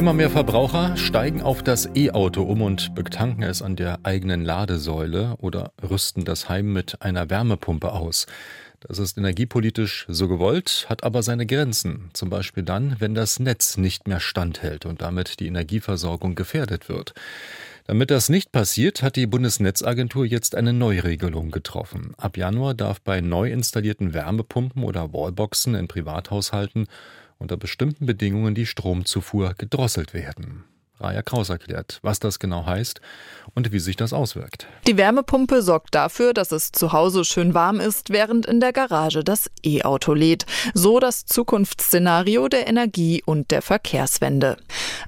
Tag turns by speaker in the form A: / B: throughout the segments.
A: Immer mehr Verbraucher steigen auf das E-Auto um und betanken es an der eigenen Ladesäule oder rüsten das Heim mit einer Wärmepumpe aus. Das ist energiepolitisch so gewollt, hat aber seine Grenzen. Zum Beispiel dann, wenn das Netz nicht mehr standhält und damit die Energieversorgung gefährdet wird. Damit das nicht passiert, hat die Bundesnetzagentur jetzt eine Neuregelung getroffen. Ab Januar darf bei neu installierten Wärmepumpen oder Wallboxen in Privathaushalten unter bestimmten Bedingungen die Stromzufuhr gedrosselt werden. Raja Kraus erklärt, was das genau heißt und wie sich das auswirkt.
B: Die Wärmepumpe sorgt dafür, dass es zu Hause schön warm ist, während in der Garage das E-Auto lädt. So das Zukunftsszenario der Energie- und der Verkehrswende.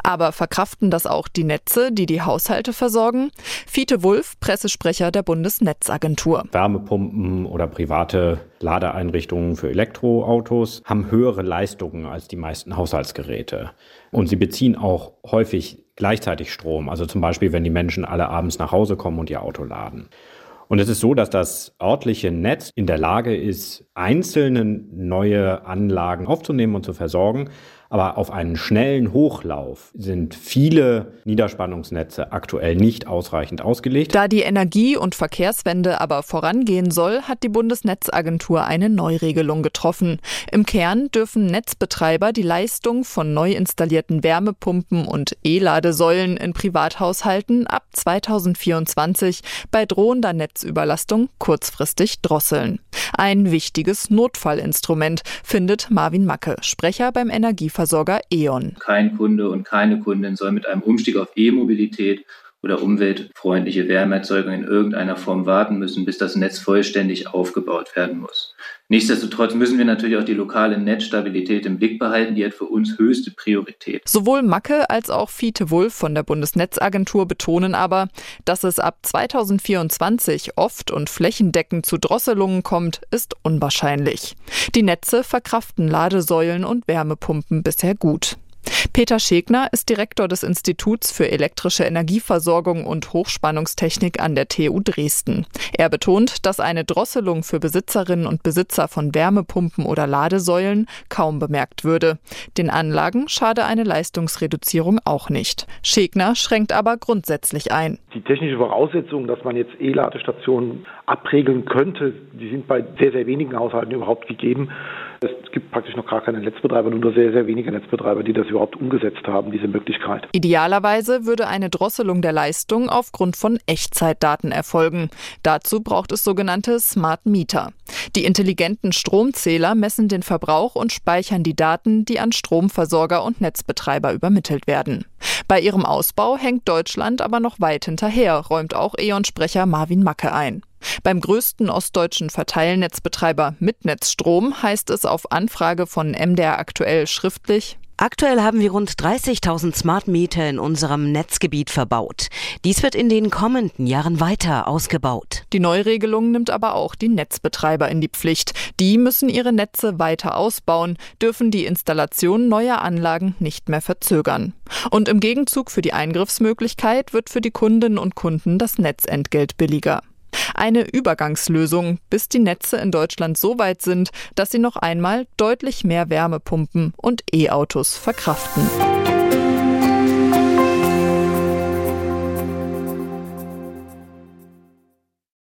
B: Aber verkraften das auch die Netze, die die Haushalte versorgen? Fiete Wulff, Pressesprecher der Bundesnetzagentur.
C: Wärmepumpen oder private Ladeeinrichtungen für Elektroautos haben höhere Leistungen als die meisten Haushaltsgeräte. Und sie beziehen auch häufig gleichzeitig Strom. Also zum Beispiel, wenn die Menschen alle abends nach Hause kommen und ihr Auto laden. Und es ist so, dass das örtliche Netz in der Lage ist, einzelne neue Anlagen aufzunehmen und zu versorgen. Aber auf einen schnellen Hochlauf sind viele Niederspannungsnetze aktuell nicht ausreichend ausgelegt.
B: Da die Energie- und Verkehrswende aber vorangehen soll, hat die Bundesnetzagentur eine Neuregelung getroffen. Im Kern dürfen Netzbetreiber die Leistung von neu installierten Wärmepumpen und E-Ladesäulen in Privathaushalten ab 2024 bei drohender Netzüberlastung kurzfristig drosseln. Ein wichtiges Notfallinstrument, findet Marvin Macke, Sprecher beim Energieversorger E.ON.
D: Kein Kunde und keine Kundin soll mit einem Umstieg auf E-Mobilität oder umweltfreundliche Wärmeerzeugung in irgendeiner Form warten müssen, bis das Netz vollständig aufgebaut werden muss. Nichtsdestotrotz müssen wir natürlich auch die lokale Netzstabilität im Blick behalten. Die hat für uns höchste Priorität.
B: Sowohl Macke als auch Fiete Wulff von der Bundesnetzagentur betonen aber, dass es ab 2024 oft und flächendeckend zu Drosselungen kommt, ist unwahrscheinlich. Die Netze verkraften Ladesäulen und Wärmepumpen bisher gut. Peter Schegner ist Direktor des Instituts für elektrische Energieversorgung und Hochspannungstechnik an der TU Dresden. Er betont, dass eine Drosselung für Besitzerinnen und Besitzer von Wärmepumpen oder Ladesäulen kaum bemerkt würde. Den Anlagen schade eine Leistungsreduzierung auch nicht. Schegner schränkt aber grundsätzlich ein.
E: Die technische Voraussetzung, dass man jetzt E-Ladestationen abregeln könnte, die sind bei sehr, sehr wenigen Haushalten überhaupt gegeben. Es gibt praktisch noch gar keine Netzbetreiber, nur sehr, sehr wenige Netzbetreiber, die das überhaupt umgesetzt haben, diese Möglichkeit.
B: Idealerweise würde eine Drosselung der Leistung aufgrund von Echtzeitdaten erfolgen. Dazu braucht es sogenannte Smart Meter. Die intelligenten Stromzähler messen den Verbrauch und speichern die Daten, die an Stromversorger und Netzbetreiber übermittelt werden. Bei ihrem Ausbau hängt Deutschland aber noch weit hinterher, räumt auch E.ON-Sprecher Marvin Macke ein. Beim größten ostdeutschen Verteilnetzbetreiber Mitnetzstrom heißt es auf Anfrage von MDR aktuell schriftlich,
F: Aktuell haben wir rund 30.000 Smart Meter in unserem Netzgebiet verbaut. Dies wird in den kommenden Jahren weiter ausgebaut.
B: Die Neuregelung nimmt aber auch die Netzbetreiber in die Pflicht. Die müssen ihre Netze weiter ausbauen, dürfen die Installation neuer Anlagen nicht mehr verzögern. Und im Gegenzug für die Eingriffsmöglichkeit wird für die Kundinnen und Kunden das Netzentgelt billiger. Eine Übergangslösung, bis die Netze in Deutschland so weit sind, dass sie noch einmal deutlich mehr Wärmepumpen und E-Autos verkraften.